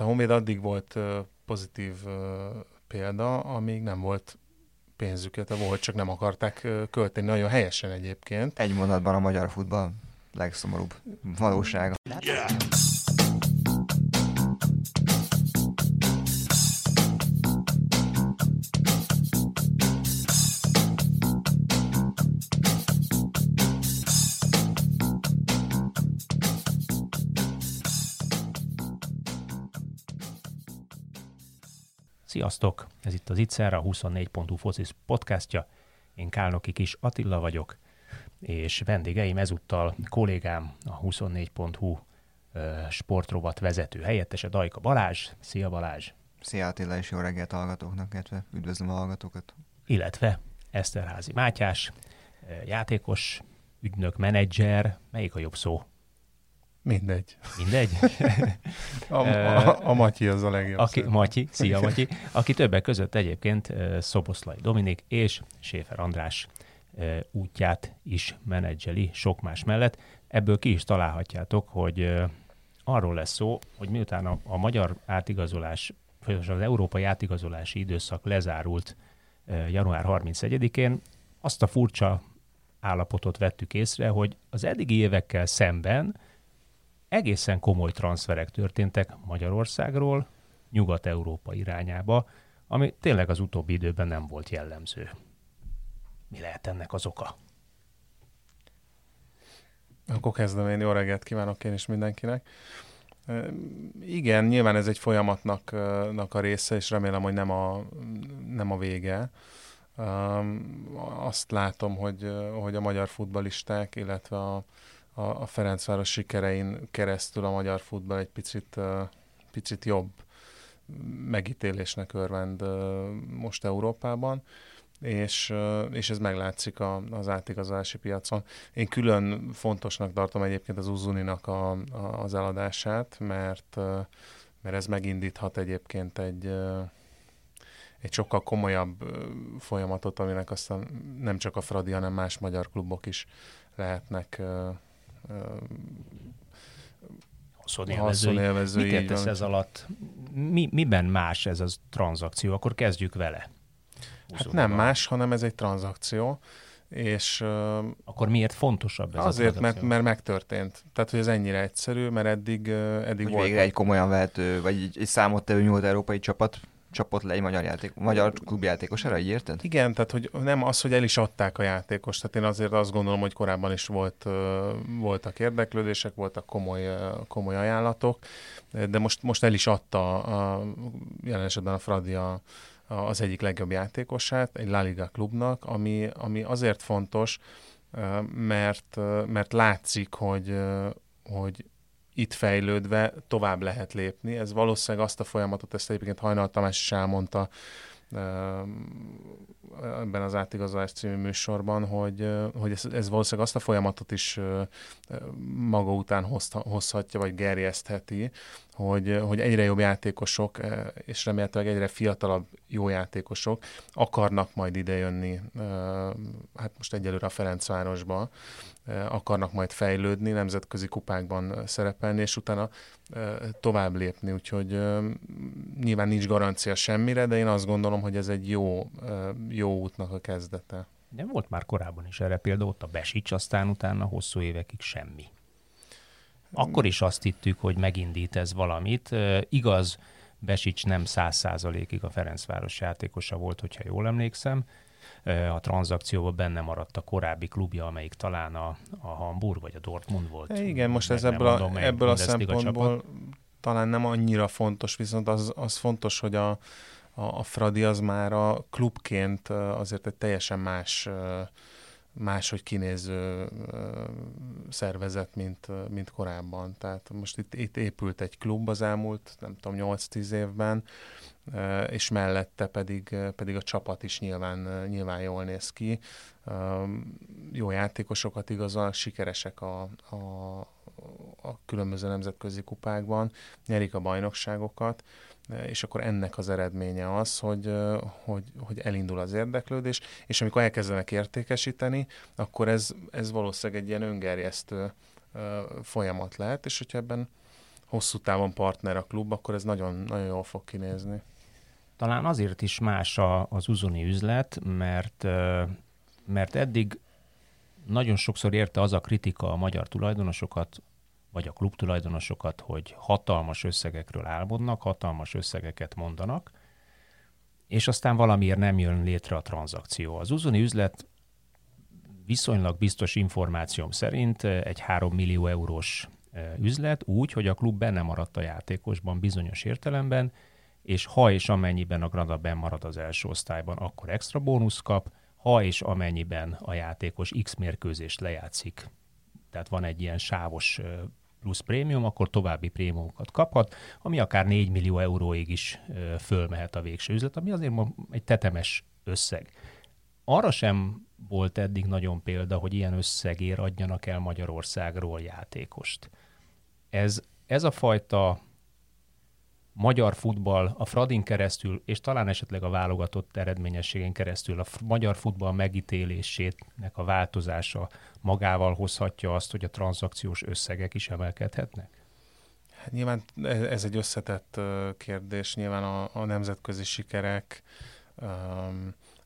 a Honvéd addig volt pozitív példa, amíg nem volt pénzüket, volt, csak nem akarták költeni nagyon helyesen egyébként. Egy mondatban a magyar futball legszomorúbb valósága. Yeah. Sziasztok! Ez itt az Itzer, a 24.hu focis podcastja. Én Kálnoki Kis Attila vagyok, és vendégeim ezúttal kollégám, a 24.hu sportrovat vezető helyettese Dajka Balázs. Szia Balázs! Szia Attila, és jó reggelt hallgatóknak, illetve üdvözlöm a hallgatókat! Illetve Eszterházi Mátyás, játékos, ügynök, menedzser, melyik a jobb szó? Mindegy. Mindegy? a, a, a Matyi az a legjobb. Aki, Matyi, szia Matyi, aki többek között egyébként Szoboszlai Dominik és Séfer András útját is menedzseli sok más mellett. Ebből ki is találhatjátok, hogy arról lesz szó, hogy miután a, a magyar átigazolás, vagy az európai átigazolási időszak lezárult január 31-én, azt a furcsa állapotot vettük észre, hogy az eddigi évekkel szemben egészen komoly transferek történtek Magyarországról Nyugat-Európa irányába, ami tényleg az utóbbi időben nem volt jellemző. Mi lehet ennek az oka? Akkor kezdem én. Jó reggelt kívánok én is mindenkinek. Igen, nyilván ez egy folyamatnak a része, és remélem, hogy nem a, nem a vége. Azt látom, hogy, hogy a magyar futbalisták, illetve a, a, a Ferencváros sikerein keresztül a magyar futball egy picit, picit jobb megítélésnek örvend most Európában, és, és ez meglátszik a, az átigazolási piacon. Én külön fontosnak tartom egyébként az Uzuninak a, a, az eladását, mert, mert ez megindíthat egyébként egy, egy sokkal komolyabb folyamatot, aminek aztán nem csak a Fradi, hanem más magyar klubok is lehetnek haszonélvezői. Mit értesz ez alatt? Mi, miben más ez a tranzakció? Akkor kezdjük vele. Hát nem más, hanem ez egy tranzakció. És, Akkor miért fontosabb ez Azért, a mert, mert megtörtént. Tehát, hogy ez ennyire egyszerű, mert eddig, eddig hogy volt. Végre egy komolyan vehető, vagy egy, egy számottevő nyugat-európai csapat csapott le egy magyar, játék, magyar klubjátékosára, így érted? Igen, tehát hogy nem az, hogy el is adták a játékost. Tehát én azért azt gondolom, hogy korábban is volt, voltak érdeklődések, voltak komoly, komoly ajánlatok, de most, most el is adta a, jelen esetben a Fradi a, az egyik legjobb játékosát egy La Liga klubnak, ami, ami azért fontos, mert, mert látszik, hogy, hogy itt fejlődve tovább lehet lépni. Ez valószínűleg azt a folyamatot, ezt egyébként Hajnal Tamás is elmondta ebben az átigazolás című műsorban, hogy, hogy ez, ez valószínűleg azt a folyamatot is maga után hozhatja, vagy gerjesztheti, hogy, hogy egyre jobb játékosok, és remélhetőleg egyre fiatalabb jó játékosok akarnak majd idejönni, hát most egyelőre a Ferencvárosba, akarnak majd fejlődni, nemzetközi kupákban szerepelni, és utána tovább lépni, úgyhogy nyilván nincs garancia semmire, de én azt gondolom, hogy ez egy jó, jó útnak a kezdete. De volt már korábban is erre példa, ott a Besics, aztán utána hosszú évekig semmi. Akkor is azt hittük, hogy megindít ez valamit. Igaz, Besics nem száz százalékig a Ferencváros játékosa volt, hogyha jól emlékszem, a tranzakcióban benne maradt a korábbi klubja, amelyik talán a, a Hamburg vagy a Dortmund volt. Igen, most ez ebből, mondom, a, ebből a szempontból talán nem annyira fontos, viszont az, az fontos, hogy a, a, a Fradi az már a klubként azért egy teljesen más máshogy kinéző szervezet, mint, mint korábban. Tehát most itt, itt épült egy klub az elmúlt, nem tudom, 8-10 évben, és mellette pedig, pedig a csapat is nyilván, nyilván jól néz ki. Jó játékosokat igazán, sikeresek a, a, a különböző nemzetközi kupákban, nyerik a bajnokságokat, és akkor ennek az eredménye az, hogy, hogy, hogy elindul az érdeklődés, és amikor elkezdenek értékesíteni, akkor ez, ez valószínűleg egy ilyen öngerjesztő folyamat lehet, és hogyha ebben hosszú távon partner a klub, akkor ez nagyon, nagyon jól fog kinézni. Talán azért is más a, az uzoni üzlet, mert, mert eddig nagyon sokszor érte az a kritika a magyar tulajdonosokat, vagy a klub tulajdonosokat, hogy hatalmas összegekről álmodnak, hatalmas összegeket mondanak, és aztán valamiért nem jön létre a tranzakció. Az uzoni üzlet viszonylag biztos információm szerint egy 3 millió eurós üzlet úgy, hogy a klub benne maradt a játékosban bizonyos értelemben, és ha és amennyiben a Grada benn marad az első osztályban, akkor extra bónusz kap, ha és amennyiben a játékos X mérkőzést lejátszik, tehát van egy ilyen sávos plusz prémium, akkor további prémiumokat kaphat, ami akár 4 millió euróig is fölmehet a végső üzlet, ami azért egy tetemes összeg. Arra sem volt eddig nagyon példa, hogy ilyen összegér adjanak el Magyarországról játékost. Ez, ez a fajta magyar futball a Fradin keresztül, és talán esetleg a válogatott eredményességén keresztül a magyar futball megítélésének a változása magával hozhatja azt, hogy a tranzakciós összegek is emelkedhetnek? Hát nyilván ez egy összetett kérdés, nyilván a, a nemzetközi sikerek,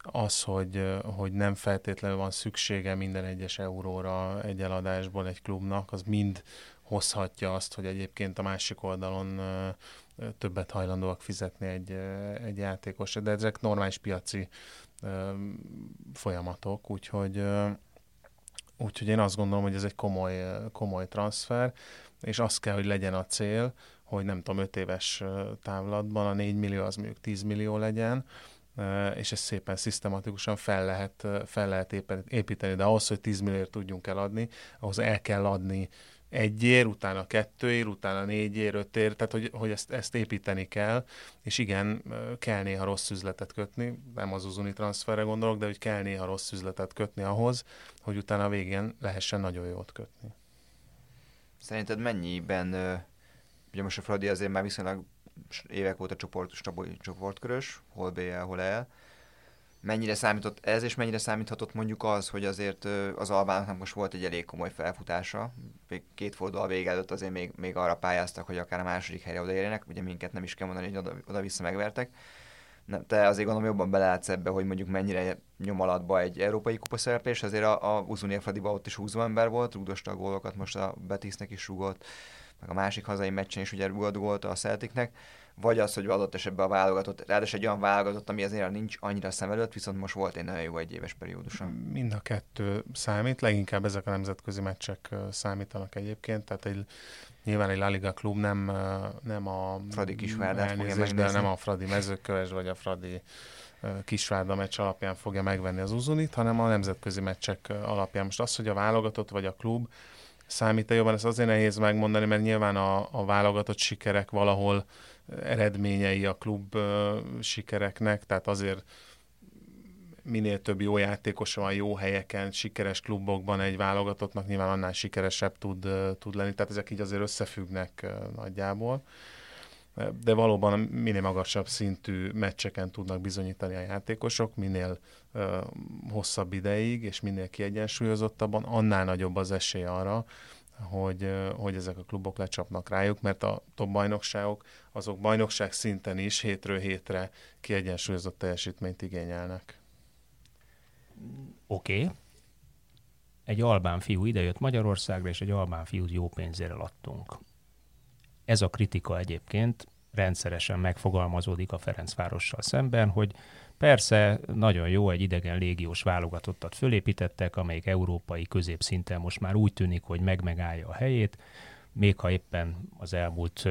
az, hogy, hogy nem feltétlenül van szüksége minden egyes euróra egy eladásból egy klubnak, az mind hozhatja azt, hogy egyébként a másik oldalon többet hajlandóak fizetni egy, egy játékos, de ezek normális piaci folyamatok, úgyhogy úgyhogy én azt gondolom, hogy ez egy komoly, komoly transfer, és az kell, hogy legyen a cél, hogy nem tudom, 5 éves távlatban a 4 millió az mondjuk 10 millió legyen, és ezt szépen szisztematikusan fel lehet, fel lehet építeni, de ahhoz, hogy 10 milliót tudjunk eladni, ahhoz el kell adni egy ér, utána kettő ér, utána négy ér, öt ér, tehát hogy, hogy ezt, ezt építeni kell, és igen, kell néha rossz üzletet kötni, nem az uzuni transferre gondolok, de hogy kell néha rossz üzletet kötni ahhoz, hogy utána a végén lehessen nagyon jót kötni. Szerinted mennyiben, ugye most a Fradi azért már viszonylag évek óta csoport, csoportkörös, hol BL, hol el, mennyire számított ez, és mennyire számíthatott mondjuk az, hogy azért az Albánoknak most volt egy elég komoly felfutása, még két forduló vége előtt azért még, még arra pályáztak, hogy akár a második helyre odaérjenek, ugye minket nem is kell mondani, hogy oda, oda-vissza megvertek. te azért gondolom jobban belátsz ebbe, hogy mondjuk mennyire nyom alatba egy európai kupa szereplés, azért a, a Uzunér Fradiba ott is 20 ember volt, rúgdosta a gólokat, most a Betisnek is rúgott, meg a másik hazai meccsen is ugye rúgott gólt a Celticnek vagy az, hogy adott esetben a válogatott, ráadásul egy olyan válogatott, ami azért nincs annyira szem előtt, viszont most volt egy nagyon jó egy éves periódusa. Mind a kettő számít, leginkább ezek a nemzetközi meccsek számítanak egyébként, tehát egy, nyilván egy La Liga klub nem, nem a Fradi Kisvárdát megnézni. de nem a Fradi mezőköves vagy a Fradi Kisvárda meccs alapján fogja megvenni az uzunit, hanem a nemzetközi meccsek alapján. Most az, hogy a válogatott vagy a klub számít-e jobban, ezt azért nehéz megmondani, mert nyilván a, a válogatott sikerek valahol eredményei a klub sikereknek, tehát azért minél több jó játékosa van jó helyeken, sikeres klubokban egy válogatottnak nyilván annál sikeresebb tud, tud lenni, tehát ezek így azért összefüggnek nagyjából. De valóban minél magasabb szintű meccseken tudnak bizonyítani a játékosok, minél uh, hosszabb ideig, és minél kiegyensúlyozottabban, annál nagyobb az esély arra, hogy, hogy ezek a klubok lecsapnak rájuk, mert a top bajnokságok azok bajnokság szinten is hétről hétre kiegyensúlyozott teljesítményt igényelnek. Oké. Okay. Egy albán fiú idejött Magyarországra, és egy albán fiút jó pénzére adtunk. Ez a kritika egyébként rendszeresen megfogalmazódik a Ferencvárossal szemben, hogy Persze, nagyon jó, egy idegen légiós válogatottat fölépítettek, amelyik európai középszinten most már úgy tűnik, hogy meg-megállja a helyét, még ha éppen az elmúlt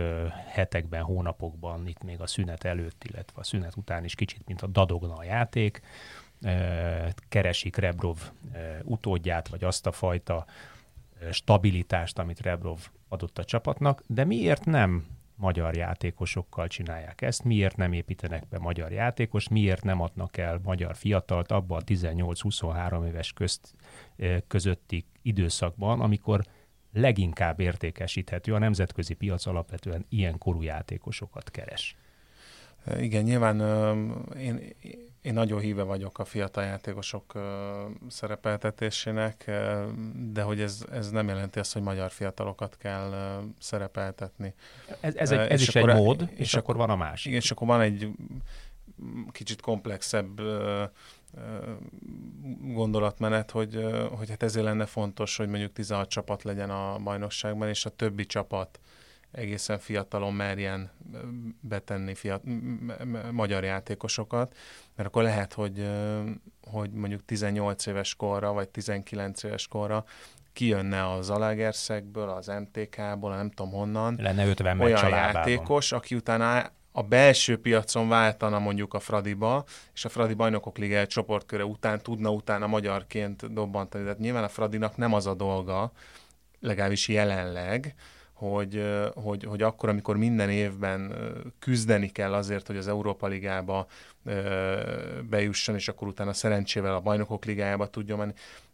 hetekben, hónapokban, itt még a szünet előtt, illetve a szünet után is kicsit, mint a dadogna a játék, keresik Rebrov utódját, vagy azt a fajta stabilitást, amit Rebrov adott a csapatnak, de miért nem magyar játékosokkal csinálják ezt, miért nem építenek be magyar játékos, miért nem adnak el magyar fiatalt abban a 18-23 éves közt, közötti időszakban, amikor leginkább értékesíthető, a nemzetközi piac alapvetően ilyen korú játékosokat keres. Igen, nyilván én, én nagyon híve vagyok a fiatal játékosok szerepeltetésének, de hogy ez, ez nem jelenti azt, hogy magyar fiatalokat kell szerepeltetni. Ez, ez, egy, ez is egy mód, és, és akkor van a másik. Igen, és akkor van egy kicsit komplexebb gondolatmenet, hogy, hogy hát ezért lenne fontos, hogy mondjuk 16 csapat legyen a bajnokságban, és a többi csapat egészen fiatalon merjen betenni fiat, magyar játékosokat, mert akkor lehet, hogy, hogy mondjuk 18 éves korra, vagy 19 éves korra kijönne az Alagerszekből, az MTK-ból, nem tudom honnan. Lenne 50 olyan játékos, aki utána a belső piacon váltana mondjuk a Fradiba, és a Fradi Bajnokok Liga csoportköre után tudna utána magyarként dobbantani. Tehát nyilván a Fradinak nem az a dolga, legalábbis jelenleg, hogy, hogy, hogy akkor, amikor minden évben küzdeni kell azért, hogy az Európa Ligába bejusson, és akkor utána szerencsével a Bajnokok Ligájába tudjon menni,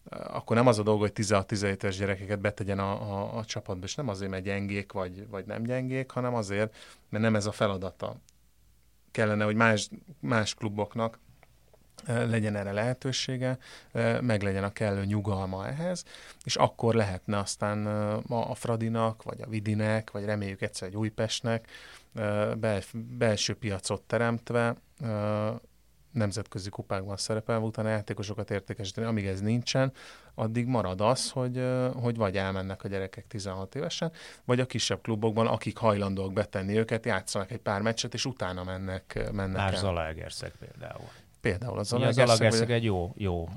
akkor nem az a dolga, hogy 16-17 éves gyerekeket betegyen a, a, a csapatba, és nem azért, mert gyengék vagy, vagy nem gyengék, hanem azért, mert nem ez a feladata. Kellene, hogy más, más kluboknak legyen erre lehetősége, meg legyen a kellő nyugalma ehhez, és akkor lehetne aztán a Fradinak, vagy a Vidinek, vagy reméljük egyszer egy Újpestnek belső piacot teremtve nemzetközi kupákban szerepelve, utána játékosokat értékesíteni. Amíg ez nincsen, addig marad az, hogy, hogy vagy elmennek a gyerekek 16 évesen, vagy a kisebb klubokban, akik hajlandóak betenni őket, játszanak egy pár meccset, és utána mennek, mennek Már el. Zalaegerszeg például. Például az. Az vagy... egy jó, jó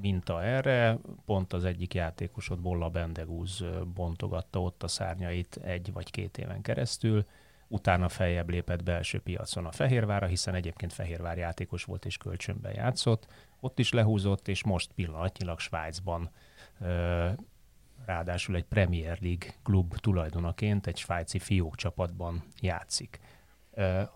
minta erre, pont az egyik játékosod, Bolla Bendegúz bontogatta ott a szárnyait egy vagy két éven keresztül, utána feljebb lépett belső piacon a Fehérvára, hiszen egyébként Fehérvár játékos volt és kölcsönben játszott, ott is lehúzott, és most pillanatnyilag Svájcban ráadásul egy Premier League klub tulajdonaként egy svájci fiók csapatban játszik.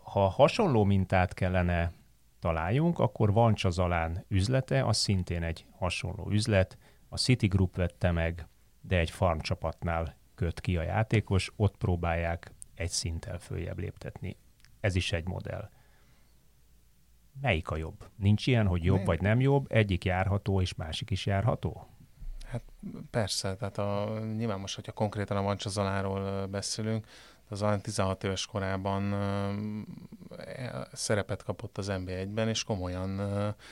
Ha hasonló mintát kellene találjunk, akkor van Zalán üzlete, az szintén egy hasonló üzlet. A City Group vette meg, de egy farm csapatnál köt ki a játékos, ott próbálják egy szinttel följebb léptetni. Ez is egy modell. Melyik a jobb? Nincs ilyen, hogy jobb vagy nem jobb, egyik járható és másik is járható? Hát persze, tehát a, nyilván most, hogyha konkrétan a Vancsazaláról beszélünk, az olyan 16 éves korában szerepet kapott az NB1-ben, és komolyan...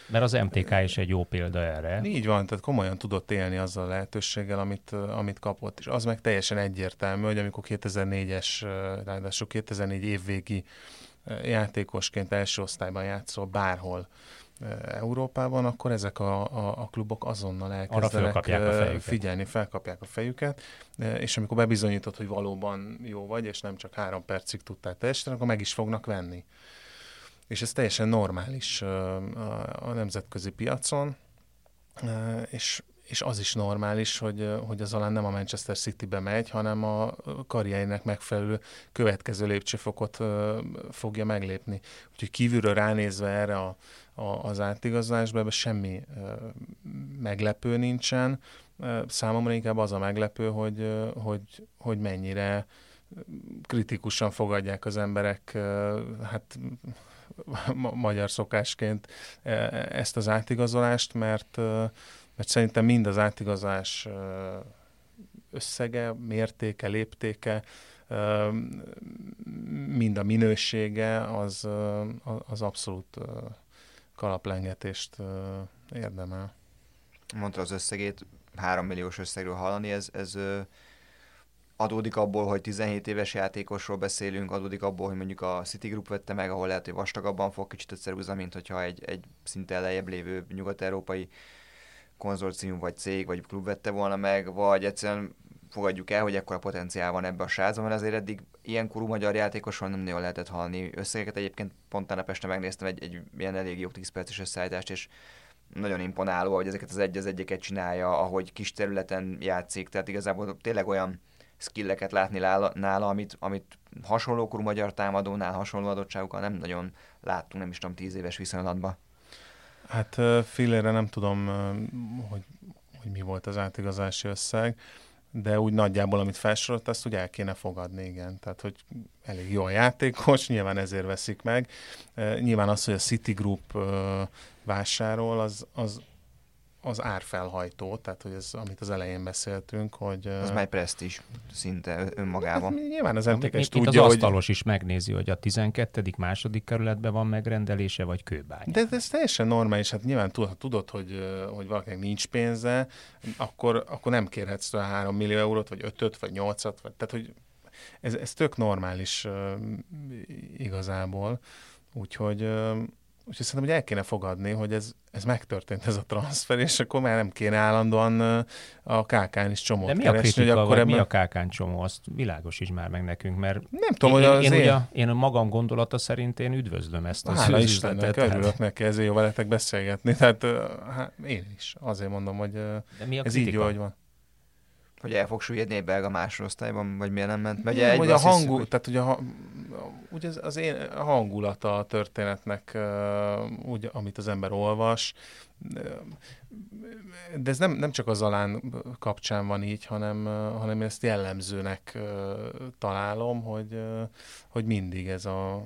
Mert az MTK is egy jó példa erre. Így van, tehát komolyan tudott élni azzal a lehetőséggel, amit, amit kapott. És az meg teljesen egyértelmű, hogy amikor 2004-es, ráadásul 2004 évvégi játékosként első osztályban játszol bárhol, Európában, akkor ezek a, a, a klubok azonnal elkezdenek fel figyelni, felkapják a fejüket, és amikor bebizonyítod, hogy valóban jó vagy, és nem csak három percig tudtál teljesíteni, akkor meg is fognak venni. És ez teljesen normális a, nemzetközi piacon, és és az is normális, hogy, hogy az alán nem a Manchester City-be megy, hanem a karrierének megfelelő következő lépcsőfokot fogja meglépni. Úgyhogy kívülről ránézve erre a, a, az átigazolásba, ebben semmi meglepő nincsen. Számomra inkább az a meglepő, hogy, hogy, hogy mennyire kritikusan fogadják az emberek, hát magyar szokásként ezt az átigazolást, mert mert szerintem mind az átigazás összege, mértéke, léptéke, mind a minősége az, az abszolút kalaplengetést érdemel. Mondta az összegét, 3 milliós összegről hallani, ez, ez adódik abból, hogy 17 éves játékosról beszélünk, adódik abból, hogy mondjuk a City Group vette meg, ahol lehet, hogy vastagabban fog kicsit összerúzni, mint hogyha egy, egy szinte lejjebb lévő nyugat-európai konzorcium, vagy cég, vagy klub vette volna meg, vagy egyszerűen fogadjuk el, hogy ekkora potenciál van ebbe a srácban, mert azért eddig ilyen korú magyar játékosról nem nagyon lehetett hallani összegeket. Egyébként pont tegnap este megnéztem egy, egy ilyen elég jó 10 perces összeállítást, és nagyon imponáló, hogy ezeket az egy az egyeket csinálja, ahogy kis területen játszik, tehát igazából tényleg olyan skilleket látni nála, amit, amit hasonló korú magyar támadónál, hasonló adottságokkal nem nagyon láttunk, nem is tudom, tíz éves viszonylatban. Hát fillére nem tudom, hogy, hogy mi volt az átigazási összeg. de úgy nagyjából, amit felsorolt, azt úgy el kéne fogadni, igen. Tehát, hogy elég jó a játékos, nyilván ezért veszik meg. Nyilván az, hogy a Citigroup vásárol, az, az, az árfelhajtó, tehát hogy ez, amit az elején beszéltünk, hogy... Az már presztis szinte önmagában. Hát, nyilván az MTK is tudja, az asztalos hogy... is megnézi, hogy a 12. második kerületben van megrendelése, vagy kőbány. De ez teljesen normális, hát nyilván tudod, ha tudod, hogy, hogy valakinek nincs pénze, akkor, akkor nem kérhetsz rá 3 millió eurót, vagy 5 vagy 8 vagy, tehát hogy ez, ez tök normális uh, igazából, úgyhogy uh, Úgyhogy szerintem, hogy el kéne fogadni, hogy ez, ez megtörtént ez a transfer, és akkor már nem kéne állandóan a KK-n is csomót De mi keresni, a kritika, hogy akkor ebben... mi a KK-n csomó? Azt világos is már meg nekünk, mert nem tudom, én, hogy az én, én, én, a, én a magam gondolata szerint én üdvözlöm ezt az Hála Istennek, tehát... örülök neki, ezért jó veletek beszélgetni. Tehát hát, én is azért mondom, hogy De mi a ez kritika? így jó, hogy van hogy el fog süllyedni egy belga másodosztályban, vagy miért nem ment? Megy hogy a hangul, hogy... tehát ugye, a, ugye az, az én a hangulata a történetnek, úgy, amit az ember olvas, de ez nem, nem csak az alán kapcsán van így, hanem, hanem ezt jellemzőnek találom, hogy, hogy mindig ez a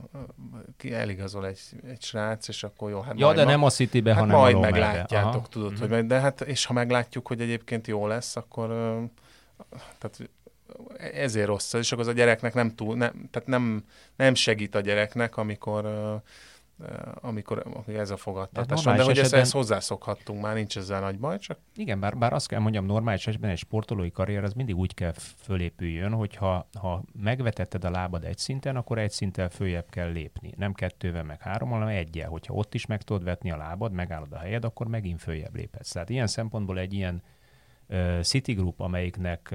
eligazol egy, egy srác, és akkor jó, hát Ja, de ma, nem a Citybe, hát hanem majd a meglátjátok, Aha. tudod, mm-hmm. hogy de hát, és ha meglátjuk, hogy egyébként jó lesz, akkor tehát ezért rossz, és akkor az a gyereknek nem túl, nem, tehát nem, nem segít a gyereknek, amikor amikor, ez a fogadtatás van, de hogy esetben... ezt, hozzászokhattunk már, nincs ezzel nagy baj, csak... Igen, bár, bár azt kell mondjam, normális esetben egy sportolói karrier az mindig úgy kell fölépüljön, hogy ha, ha megvetetted a lábad egy szinten, akkor egy szinten följebb kell lépni. Nem kettővel, meg három, hanem egyel. Hogyha ott is meg tudod vetni a lábad, megállod a helyed, akkor megint följebb léphetsz. Tehát ilyen szempontból egy ilyen Citigroup, amelyiknek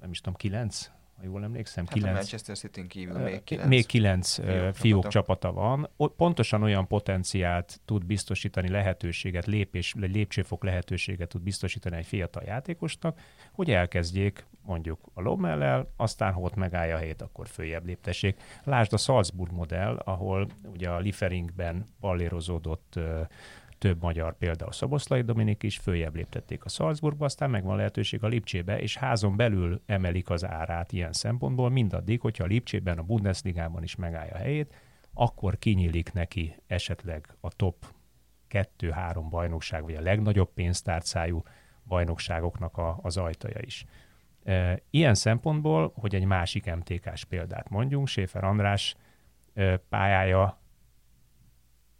nem is tudom, kilenc ha jól emlékszem. Hát kilenc, a Manchester City kívül még kilenc, még kilenc fiók, fiók csapata. van. Pontosan olyan potenciált tud biztosítani lehetőséget, lépés, lépcsőfok lehetőséget tud biztosítani egy fiatal játékosnak, hogy elkezdjék mondjuk a Lommellel, aztán ha ott megállja a helyét, akkor följebb léptessék. Lásd a Salzburg modell, ahol ugye a Lieferingben pallérozódott több magyar, például Szoboszlai Dominik is följebb léptették a Salzburgba, aztán megvan lehetőség a Lipcsébe, és házon belül emelik az árát ilyen szempontból, mindaddig, hogyha a Lipcsében, a Bundesligában is megállja a helyét, akkor kinyílik neki esetleg a top 2-3 bajnokság, vagy a legnagyobb pénztárcájú bajnokságoknak a, az ajtaja is. E, ilyen szempontból, hogy egy másik MTK-s példát mondjunk, Séfer András e, pályája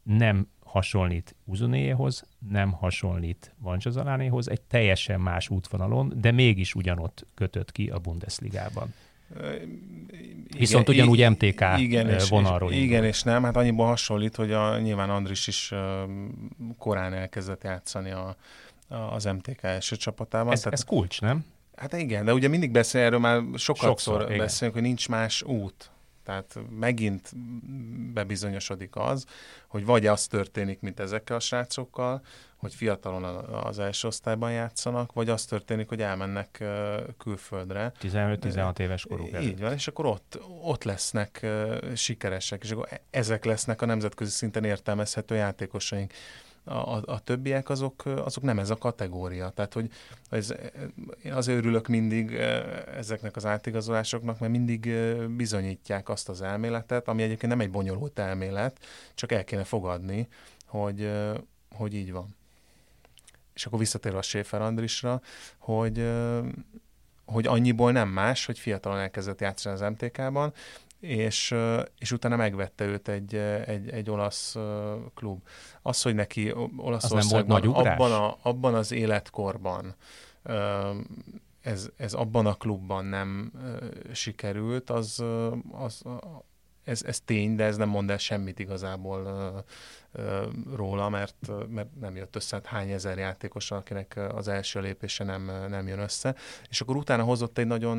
nem hasonlít Uzunéjehoz, nem hasonlít Vancsazalánéhoz, egy teljesen más útvonalon, de mégis ugyanott kötött ki a Bundesligában. Igen, Viszont ugyanúgy MTK igen, vonalról. És, igen, és nem, hát annyiban hasonlít, hogy a, nyilván Andris is korán elkezdett játszani a, a, az MTK első csapatában. Ez, tehát, ez kulcs, nem? Hát igen, de ugye mindig beszél erről, már sokszor, sokszor beszélünk, hogy nincs más út. Tehát megint bebizonyosodik az, hogy vagy az történik, mint ezekkel a srácokkal, hogy fiatalon az első osztályban játszanak, vagy az történik, hogy elmennek külföldre. 15-16 éves koruk előtt. Így van, és akkor ott, ott lesznek sikeresek, és akkor e-, ezek lesznek a nemzetközi szinten értelmezhető játékosaink a, a többiek azok, azok nem ez a kategória. Tehát, hogy ez, én azért örülök mindig ezeknek az átigazolásoknak, mert mindig bizonyítják azt az elméletet, ami egyébként nem egy bonyolult elmélet, csak el kéne fogadni, hogy, hogy így van. És akkor visszatérve a Schäfer Andrisra, hogy, hogy annyiból nem más, hogy fiatalon elkezdett játszani az MTK-ban, és, és utána megvette őt egy, egy, egy olasz klub. Az, hogy neki Olaszországban abban, a, abban az életkorban ez, ez abban a klubban nem sikerült, az, az, ez, ez tény, de ez nem mond el semmit igazából róla, mert, mert nem jött össze, hát hány ezer játékos, akinek az első lépése nem, nem jön össze. És akkor utána hozott egy nagyon,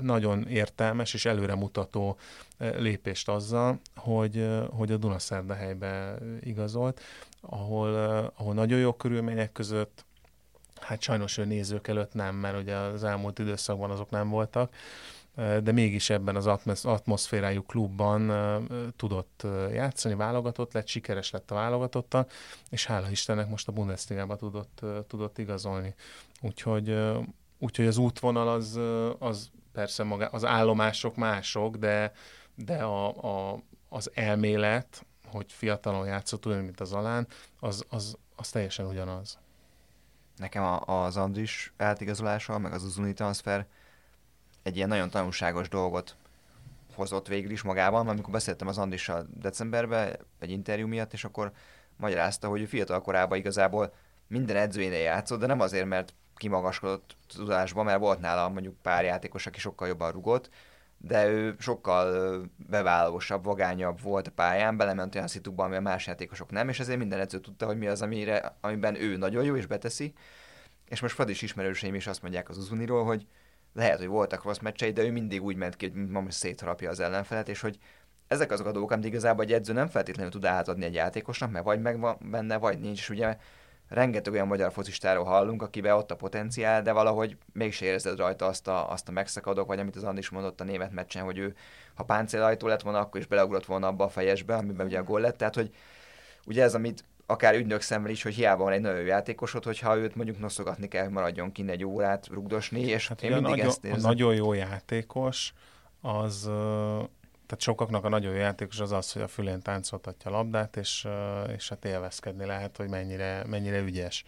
nagyon értelmes és előremutató lépést azzal, hogy, hogy a Dunaszerdahelybe igazolt, ahol, ahol nagyon jó körülmények között Hát sajnos ő nézők előtt nem, mert ugye az elmúlt időszakban azok nem voltak, de mégis ebben az atmoszférájú klubban tudott játszani, válogatott lett, sikeres lett a válogatottal, és hála Istennek most a Bundesligába tudott, tudott igazolni. Úgyhogy úgyhogy az útvonal az, az persze maga, az állomások mások, de, de a, a, az elmélet, hogy fiatalon játszott olyan, mint az Alán, az, az, az teljesen ugyanaz. Nekem a, az Andris átigazolása, meg az Uzuni transfer egy ilyen nagyon tanulságos dolgot hozott végül is magában, amikor beszéltem az Andrissal decemberben egy interjú miatt, és akkor magyarázta, hogy ő fiatal korában igazából minden edzőjénél játszott, de nem azért, mert kimagaskodott tudásban, mert volt nála mondjuk pár játékos, aki sokkal jobban rugott, de ő sokkal bevállalósabb, vagányabb volt a pályán, belement olyan szitukban, ami a más játékosok nem, és ezért minden edző tudta, hogy mi az, amire, amiben ő nagyon jó és beteszi. És most Fradis ismerőseim is azt mondják az Uzuniról, hogy lehet, hogy voltak rossz meccsei, de ő mindig úgy ment ki, hogy ma most szétharapja az ellenfelet, és hogy ezek azok a dolgok, amit igazából egy edző nem feltétlenül tud átadni egy játékosnak, mert vagy megvan benne, vagy nincs, és ugye rengeteg olyan magyar focistáról hallunk, akiben ott a potenciál, de valahogy mégse érzed rajta azt a, azt a megszakadok, vagy amit az Andis mondott a német meccsen, hogy ő, ha páncélajtó lett volna, akkor is beleugrott volna abba a fejesbe, amiben ugye a gól lett. Tehát, hogy ugye ez, amit akár ügynök szemmel is, hogy hiába van egy nagyon jó játékosod, hogyha őt mondjuk noszogatni kell, maradjon ki egy órát rugdosni, és hát én mindig nagyon, ezt érzem. A nagyon jó játékos, az, tehát sokaknak a nagyon jó játékos az az, hogy a fülén táncoltatja a labdát, és, és hát élvezkedni lehet, hogy mennyire, mennyire ügyes.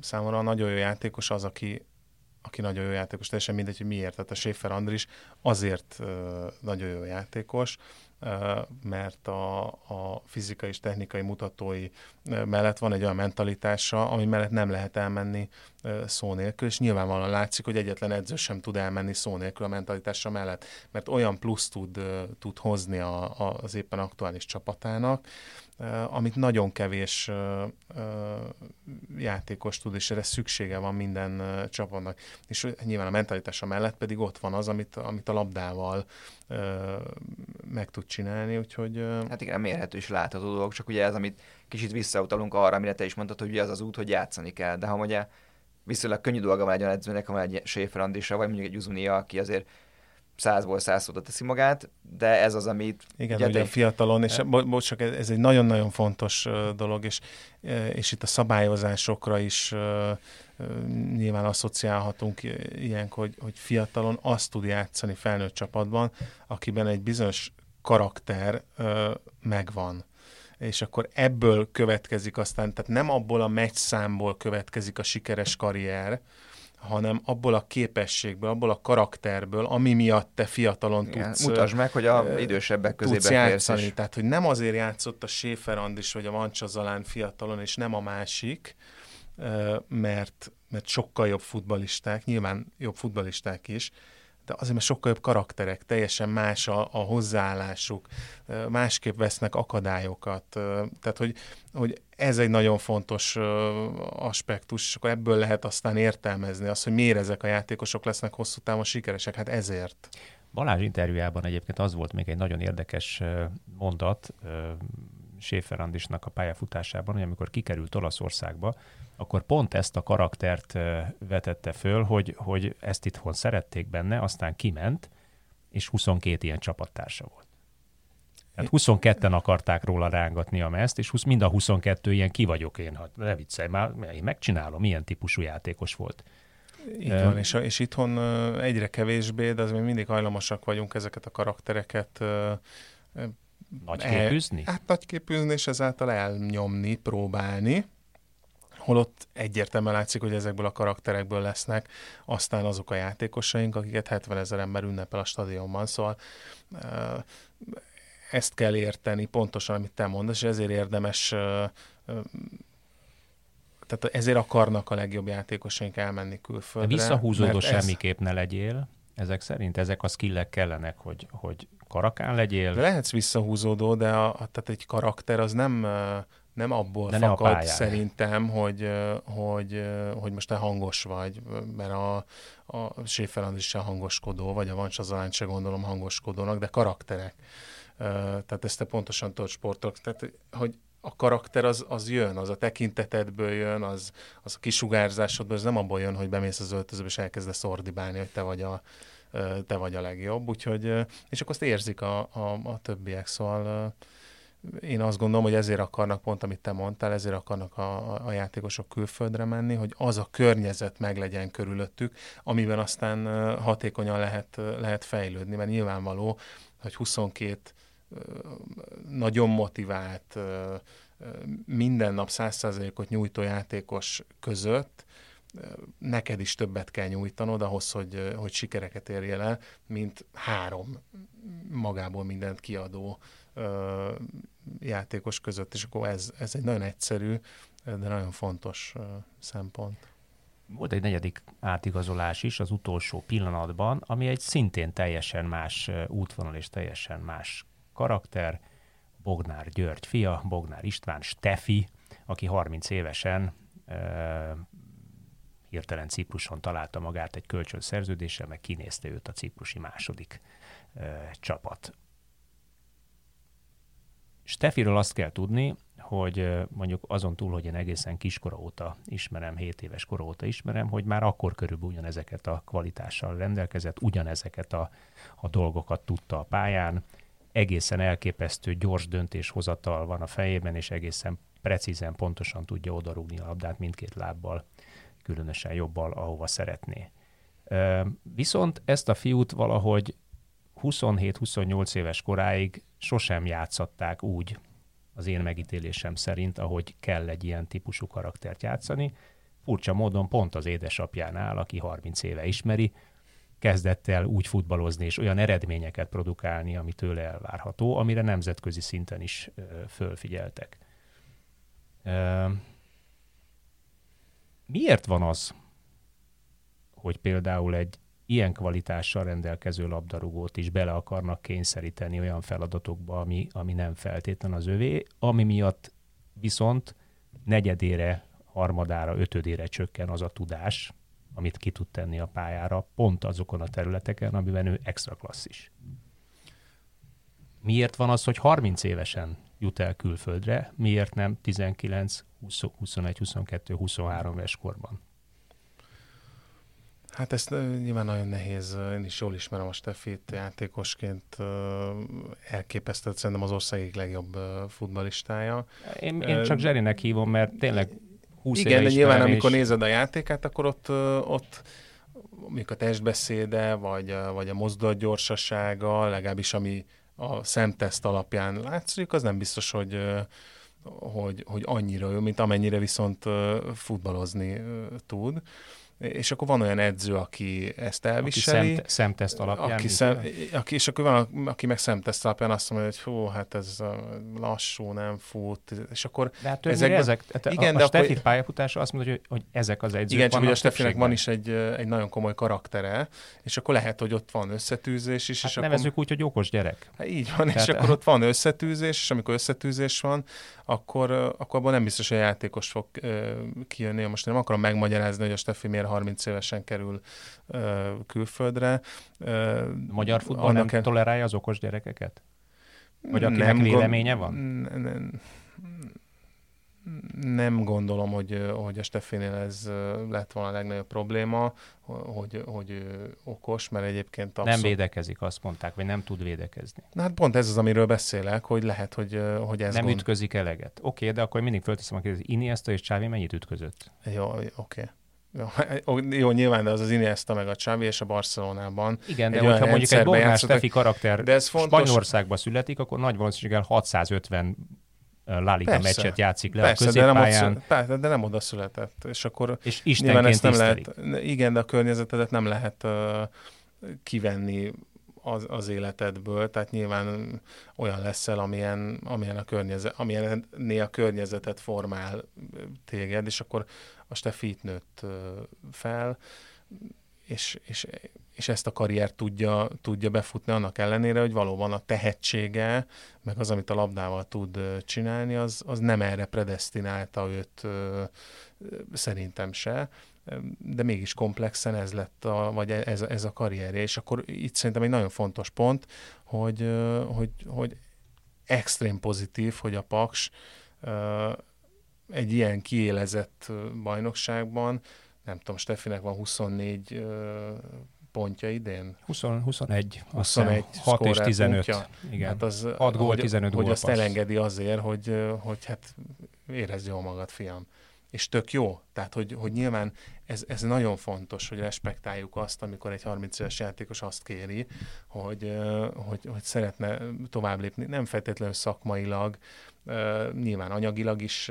Számomra a nagyon jó játékos az, aki, aki nagyon jó játékos, teljesen mindegy, hogy miért. Tehát a Schaefer Andris azért nagyon jó játékos, mert a, a fizikai és technikai mutatói mellett van egy olyan mentalitása, ami mellett nem lehet elmenni szó nélkül, és nyilvánvalóan látszik, hogy egyetlen edző sem tud elmenni szó nélkül a mentalitása mellett, mert olyan plusz tud, tud hozni a, a, az éppen aktuális csapatának, amit nagyon kevés játékos tud, és erre szüksége van minden csapatnak. És nyilván a mentalitása mellett pedig ott van az, amit, amit a labdával meg tud csinálni, úgyhogy... Hát igen, mérhető és látható dolog, csak ugye ez, amit kicsit visszautalunk arra, amire te is mondtad, hogy az az út, hogy játszani kell, de ha ugye viszonylag könnyű dolga van egy olyan edzőnek, ha egy Schaefer Andrisa, vagy mondjuk egy Uzunia, aki azért százból százszóra teszi magát, de ez az, amit... Igen, ugye, ugye fiatalon, és bocs, csak ez egy nagyon-nagyon fontos dolog, és, és itt a szabályozásokra is nyilván asszociálhatunk ilyenkor, hogy, hogy fiatalon azt tud játszani felnőtt csapatban, akiben egy bizonyos karakter megvan. És akkor ebből következik aztán, tehát nem abból a meccszámból következik a sikeres karrier, hanem abból a képességből, abból a karakterből, ami miatt te fiatalon Igen, tudsz... Mutasd meg, hogy a idősebbek közébe játszani. És... Tehát, hogy nem azért játszott a Schäfer Andis vagy a Mancsa Zalán fiatalon, és nem a másik, mert, mert sokkal jobb futbalisták, nyilván jobb futbalisták is, de azért, mert sokkal jobb karakterek, teljesen más a, a hozzáállásuk, másképp vesznek akadályokat. Tehát, hogy, hogy ez egy nagyon fontos aspektus, és akkor ebből lehet aztán értelmezni azt, hogy miért ezek a játékosok lesznek hosszú távon sikeresek. Hát ezért. Balázs interjújában egyébként az volt még egy nagyon érdekes mondat, Schäfer Andisnak a pályafutásában, hogy amikor kikerült Olaszországba, akkor pont ezt a karaktert vetette föl, hogy, hogy ezt itthon szerették benne, aztán kiment, és 22 ilyen csapattársa volt. Tehát 22-en akarták róla rángatni a mezt, és mind a 22 ilyen ki vagyok én, hát ne viccelj, már én megcsinálom, ilyen típusú játékos volt. Így um, van, és, és itthon egyre kevésbé, de az még mindig hajlamosak vagyunk ezeket a karaktereket Nagyképűzni? El, hát nagyképűzni, és ezáltal elnyomni, próbálni holott egyértelműen látszik, hogy ezekből a karakterekből lesznek aztán azok a játékosaink, akiket 70 ezer ember ünnepel a stadionban, szóval ezt kell érteni pontosan, amit te mondasz, és ezért érdemes tehát ezért akarnak a legjobb játékosaink elmenni külföldre. De visszahúzódó semmiképp ez... ne legyél, ezek szerint? Ezek a skillek kellenek, hogy, hogy karakán legyél? De lehetsz visszahúzódó, de a, a, tehát egy karakter az nem nem abból De fakad ne szerintem, hogy, hogy, hogy most te hangos vagy, mert a, a Séferand is hangoskodó, vagy a Vancsa Zalán se gondolom hangoskodónak, de karakterek. Tehát ezt te pontosan tudod sportok. Tehát, hogy a karakter az, az jön, az a tekintetedből jön, az, az a kisugárzásodból, az nem abból jön, hogy bemész az öltözőbe és elkezdesz ordibálni, hogy te vagy a, te vagy a legjobb, úgyhogy, és akkor azt érzik a, a, a többiek, szóval én azt gondolom, hogy ezért akarnak, pont amit te mondtál, ezért akarnak a, a játékosok külföldre menni, hogy az a környezet meglegyen körülöttük, amiben aztán hatékonyan lehet, lehet fejlődni, mert nyilvánvaló, hogy 22 nagyon motivált, minden nap 100%-ot nyújtó játékos között neked is többet kell nyújtanod ahhoz, hogy, hogy sikereket érjél el, mint három magából mindent kiadó játékos között, és akkor ez, ez egy nagyon egyszerű, de nagyon fontos szempont. Volt egy negyedik átigazolás is az utolsó pillanatban, ami egy szintén teljesen más útvonal és teljesen más karakter. Bognár György fia, Bognár István Stefi, aki 30 évesen e, hirtelen Cipruson találta magát egy kölcsönszerződéssel, meg kinézte őt a ciprusi második e, csapat. Stefiről azt kell tudni, hogy mondjuk azon túl, hogy én egészen kiskora óta ismerem, 7 éves kora óta ismerem, hogy már akkor körülbelül ugyanezeket a kvalitással rendelkezett, ugyanezeket a, a dolgokat tudta a pályán, egészen elképesztő gyors döntéshozatal van a fejében, és egészen precízen, pontosan tudja odarúgni a labdát mindkét lábbal, különösen jobbal, ahova szeretné. Viszont ezt a fiút valahogy 27-28 éves koráig sosem játszatták úgy, az én megítélésem szerint, ahogy kell egy ilyen típusú karaktert játszani. Furcsa módon pont az édesapjánál, aki 30 éve ismeri, kezdett el úgy futballozni és olyan eredményeket produkálni, ami tőle elvárható, amire nemzetközi szinten is ö, fölfigyeltek. Ö, miért van az, hogy például egy ilyen kvalitással rendelkező labdarúgót is bele akarnak kényszeríteni olyan feladatokba, ami, ami nem feltétlen az övé, ami miatt viszont negyedére, harmadára, ötödére csökken az a tudás, amit ki tud tenni a pályára, pont azokon a területeken, amiben ő extra klasszis. Miért van az, hogy 30 évesen jut el külföldre, miért nem 19, 20, 21, 22, 23 éves korban? Hát ezt nyilván nagyon nehéz, én is jól ismerem a Steffit játékosként, elképesztő, szerintem az ország egyik legjobb futbalistája. Én, én csak Zserinek hívom, mert tényleg 20 Igen, de nyilván amikor és... nézed a játékát, akkor ott, ott mondjuk a testbeszéde, vagy, vagy a mozdulat gyorsasága, legalábbis ami a szemteszt alapján látszik, az nem biztos, hogy, hogy, hogy annyira jó, mint amennyire viszont futballozni tud és akkor van olyan edző, aki ezt elviseli. Aki szem, szemteszt alapján. Aki szem, aki, és akkor van, aki meg szemteszt alapján azt mondja, hogy hú, hát ez lassú, nem fut, és akkor... De hát ezek, ezek tehát igen, a, a Steffi akkor... pályafutása azt mondja, hogy, hogy ezek az edzők Igen, csak hogy a Steffinek van is egy, egy nagyon komoly karaktere, és akkor lehet, hogy ott van összetűzés is. Hát és nevezzük akkor... úgy, hogy okos gyerek. Hát így van, Tehát... és akkor ott van összetűzés, és amikor összetűzés van, akkor, akkor abban nem biztos, hogy a játékos fog kijönni. Most nem akarom megmagyarázni, hogy a Steffi miért 30 évesen kerül külföldre. Uh, Magyar futball nem el... tolerálja az okos gyerekeket? Vagy akinek nem véleménye van? Nem, nem gondolom, hogy, hogy a Steffinél ez lett volna a legnagyobb probléma, hogy, hogy okos, mert egyébként abszolút... Nem védekezik, azt mondták, vagy nem tud védekezni. Na hát pont ez az, amiről beszélek, hogy lehet, hogy, hogy ez Nem gond... ütközik eleget. Oké, okay, de akkor mindig fölteszem a kérdést, Iniesta és Csávi mennyit ütközött? Jó, oké. Okay. Jó, nyilván, de az az Iniesta meg a Xavi és a Barcelonában. Igen, de hogyha mondjuk egy Bognár Stefi karakter de ez fontos... Spanyolországban születik, akkor nagy valószínűséggel 650 La Liga persze, meccset játszik le persze, a középpályán. De nem, ott, de nem oda született. És akkor és nyilván ezt nem lehet, igen, de a környezetedet nem lehet uh, kivenni az, az életedből, tehát nyilván olyan leszel, amilyen, amilyen a környezet, amilyen a környezetet formál téged, és akkor a Steffi itt nőtt fel, és, és, és ezt a karriert tudja, tudja befutni annak ellenére, hogy valóban a tehetsége, meg az, amit a labdával tud csinálni, az, az nem erre predestinálta őt szerintem se, de mégis komplexen ez lett, a, vagy ez, ez a karrierje, és akkor itt szerintem egy nagyon fontos pont, hogy, hogy, hogy extrém pozitív, hogy a Paks egy ilyen kiélezett bajnokságban, nem tudom, Steffinek van 24 pontja idén? 20, 21. 21 6 és 15. Pontja. Igen. Hát az, 6 gól, hogy, 15 Hogy azt elengedi azért, hogy, hogy hát érezd jól magad, fiam és tök jó. Tehát, hogy, hogy nyilván ez, ez nagyon fontos, hogy respektáljuk azt, amikor egy 30 éves játékos azt kéri, hogy, hogy, hogy szeretne tovább lépni. Nem feltétlenül szakmailag, nyilván anyagilag is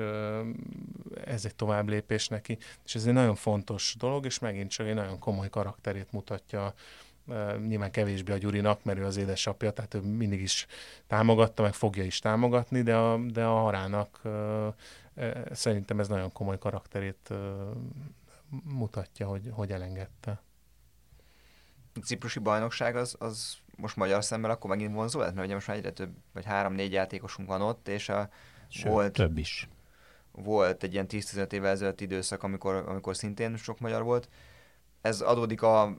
ez egy tovább lépés neki, és ez egy nagyon fontos dolog, és megint csak egy nagyon komoly karakterét mutatja nyilván kevésbé a Gyurinak, mert ő az édesapja, tehát ő mindig is támogatta, meg fogja is támogatni, de a, de a Harának szerintem ez nagyon komoly karakterét mutatja, hogy, hogy elengedte. A ciprusi bajnokság az, az most magyar szemmel akkor megint vonzó lett, mert ugye most már egyre több, vagy három-négy játékosunk van ott, és a, Sőt, volt, több is. Volt egy ilyen 10-15 évvel ezelőtt időszak, amikor, amikor szintén sok magyar volt, ez adódik a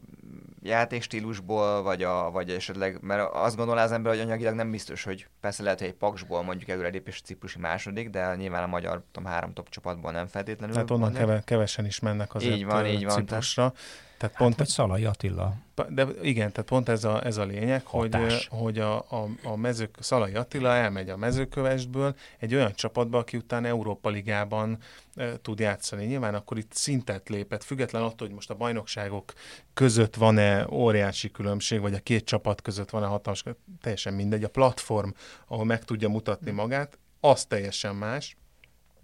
játékstílusból, vagy, a, vagy esetleg, mert azt gondolná az ember, hogy anyagilag nem biztos, hogy persze lehet, hogy egy paksból mondjuk előrelépés ciprusi második, de nyilván a magyar tudom, három top csapatból nem feltétlenül. Tehát onnan keve, kevesen is mennek azért így van, így van, Ciprusra. Tehát, tehát pont, hát, Szalai Attila. De igen, tehát pont ez a, ez a lényeg, Hatás. hogy, hogy a, a, a mezők, Szalai Attila elmegy a mezőkövesből egy olyan csapatba, aki utána Európa Ligában e, tud játszani. Nyilván akkor itt szintet lépett, független attól, hogy most a bajnokságok között van-e óriási különbség, vagy a két csapat között van-e hatalmas, teljesen mindegy. A platform, ahol meg tudja mutatni magát, az teljesen más.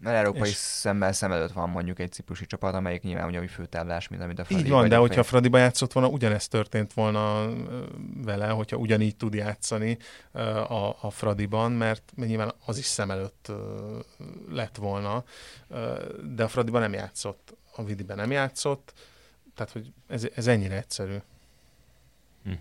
Mert európai és... szemmel szem előtt van mondjuk egy ciprusi csapat, amelyik nyilván ugyanúgy főtáblás, mint amit a Fradi. Így van, de hogyha Fradiba játszott volna, ugyanezt történt volna vele, hogyha ugyanígy tud játszani a, a Fradiban, mert nyilván az is szem előtt lett volna, de a Fradiban nem játszott, a Vidiben nem játszott, tehát hogy ez, ez ennyire egyszerű. Hm.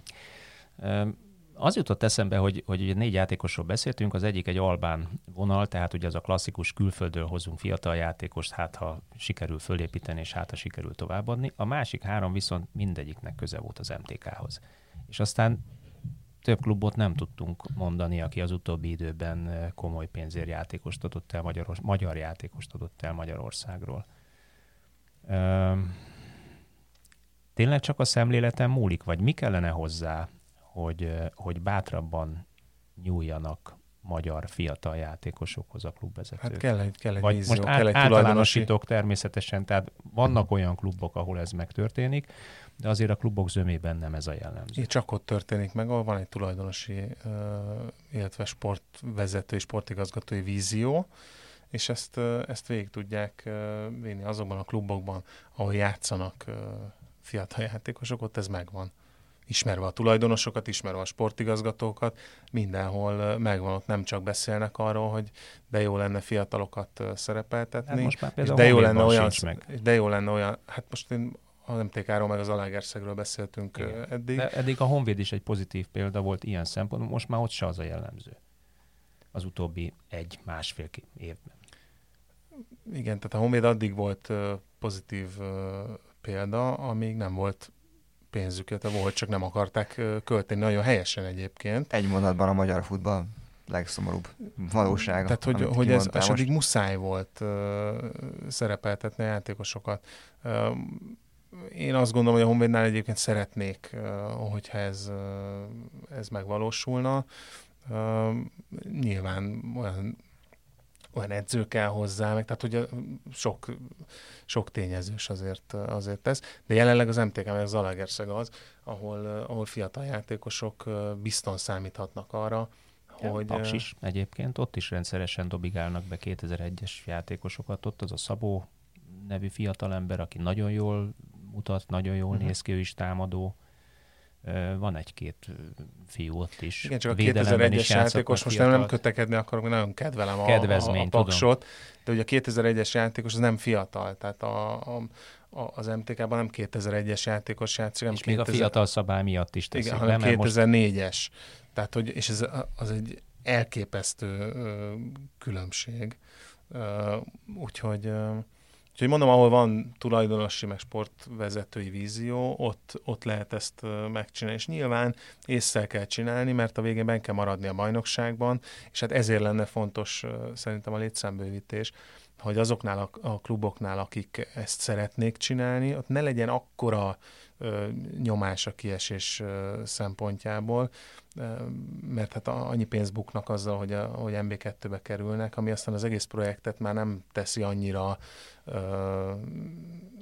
Um az jutott eszembe, hogy, hogy négy játékosról beszéltünk, az egyik egy albán vonal, tehát ugye az a klasszikus külföldről hozunk fiatal játékost, hát ha sikerül fölépíteni, és hát ha sikerül továbbadni. A másik három viszont mindegyiknek köze volt az MTK-hoz. És aztán több klubot nem tudtunk mondani, aki az utóbbi időben eh, komoly pénzért játékost adott el, Magyaror- magyar játékost adott el Magyarországról. Üm, tényleg csak a szemléleten múlik, vagy mi kellene hozzá, hogy, hogy bátrabban nyúljanak magyar fiatal játékosokhoz a klubvezetők. Hát kell egy, kell egy Vagy vízió, most kell egy általánosítok természetesen, tehát vannak olyan klubok, ahol ez megtörténik, de azért a klubok zömében nem ez a jellemző. Csak ott történik meg, ahol van egy tulajdonosi, illetve sportvezető és sportigazgatói vízió, és ezt, ezt végig tudják vinni azokban a klubokban, ahol játszanak fiatal játékosok, ott ez megvan ismerve a tulajdonosokat, ismerve a sportigazgatókat, mindenhol megvan, ott nem csak beszélnek arról, hogy de jó lenne fiatalokat szerepeltetni, hát most már és de jó lenne olyan, meg. de jó lenne olyan, hát most én a MTK-ról meg az Alágerszegről beszéltünk Igen. eddig. De eddig a Honvéd is egy pozitív példa volt ilyen szempontból, most már ott se az a jellemző. Az utóbbi egy-másfél évben. Igen, tehát a Honvéd addig volt pozitív példa, amíg nem volt pénzüket, volt, csak nem akarták költeni. Nagyon helyesen egyébként. Egy mondatban a magyar futball legszomorúbb valósága. Tehát, hogy, hogy ez esetleg muszáj volt uh, szerepeltetni a játékosokat. Uh, én azt gondolom, hogy a Honvédnál egyébként szeretnék, uh, hogyha ez, uh, ez megvalósulna. Uh, nyilván olyan olyan edző kell hozzá, meg tehát ugye sok, sok tényezős azért, azért ez. De jelenleg az MTK, meg az Zalagerszeg az, ahol, ahol fiatal játékosok bizton számíthatnak arra, hogy... Paks is egyébként, ott is rendszeresen dobigálnak be 2001-es játékosokat, ott az a Szabó nevű fiatalember, aki nagyon jól mutat, nagyon jól uh-huh. néz ki, ő is támadó, van egy-két fiú ott is. Igen, csak a 2001-es játékos, most nem, nem kötekedni akarok, mert nagyon kedvelem a, a, a paksot, de ugye a 2001-es játékos az nem fiatal, tehát a, a, a, az MTK-ban nem 2001-es játékos játszik, hanem És 2000... még a fiatal szabály miatt is teszik Igen, hanem 2004-es. Most... Tehát, hogy, és ez az egy elképesztő ö, különbség. Ö, úgyhogy Úgyhogy mondom, ahol van tulajdonosi, meg sportvezetői vízió, ott, ott lehet ezt megcsinálni. És nyilván észre kell csinálni, mert a végén ben kell maradni a bajnokságban, és hát ezért lenne fontos szerintem a létszámbővítés, hogy azoknál a, a kluboknál, akik ezt szeretnék csinálni, ott ne legyen akkora ö, nyomás a kiesés ö, szempontjából, ö, mert hát annyi pénzt buknak azzal, hogy, a, hogy MB2-be kerülnek, ami aztán az egész projektet már nem teszi annyira ö,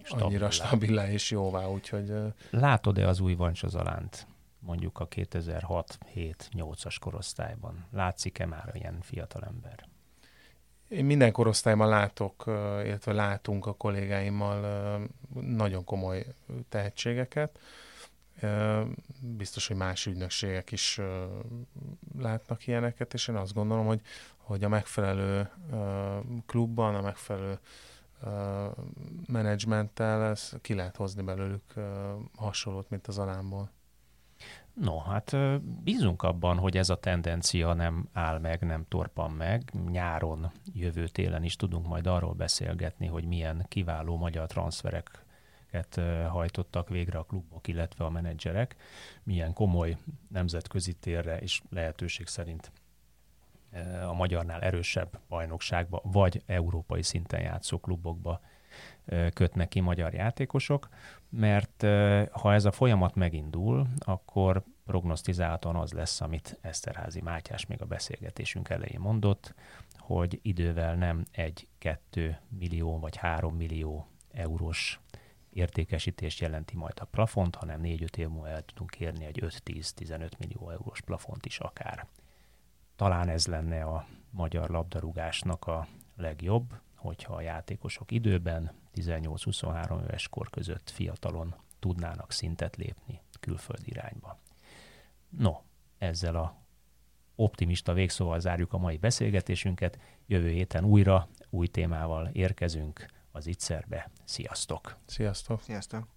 annyira stabilá és jóvá, úgyhogy... Ö... Látod-e az új Vancsozalánt? mondjuk a 2006-7-8-as korosztályban? Látszik-e már ilyen fiatalember? Én minden korosztályban látok, illetve látunk a kollégáimmal nagyon komoly tehetségeket. Biztos, hogy más ügynökségek is látnak ilyeneket, és én azt gondolom, hogy, hogy a megfelelő klubban, a megfelelő menedzsmenttel ki lehet hozni belőlük hasonlót, mint az alámból. No, hát bízunk abban, hogy ez a tendencia nem áll meg, nem torpan meg. Nyáron, jövő télen is tudunk majd arról beszélgetni, hogy milyen kiváló magyar transfereket hajtottak végre a klubok, illetve a menedzserek, milyen komoly nemzetközi térre és lehetőség szerint a magyarnál erősebb bajnokságba, vagy európai szinten játszó klubokba kötnek ki magyar játékosok, mert ha ez a folyamat megindul, akkor prognosztizáltan az lesz, amit Eszterházi Mátyás még a beszélgetésünk elején mondott, hogy idővel nem egy-kettő millió vagy három millió eurós értékesítést jelenti majd a plafont, hanem 4-5 év múlva el tudunk érni egy 5-10-15 millió eurós plafont is akár. Talán ez lenne a magyar labdarúgásnak a legjobb, hogyha a játékosok időben 18-23 éves kor között fiatalon tudnának szintet lépni külföldi irányba. No, ezzel a optimista végszóval zárjuk a mai beszélgetésünket. Jövő héten újra új témával érkezünk az Ittszerbe. Sziasztok! Sziasztok! Sziasztok!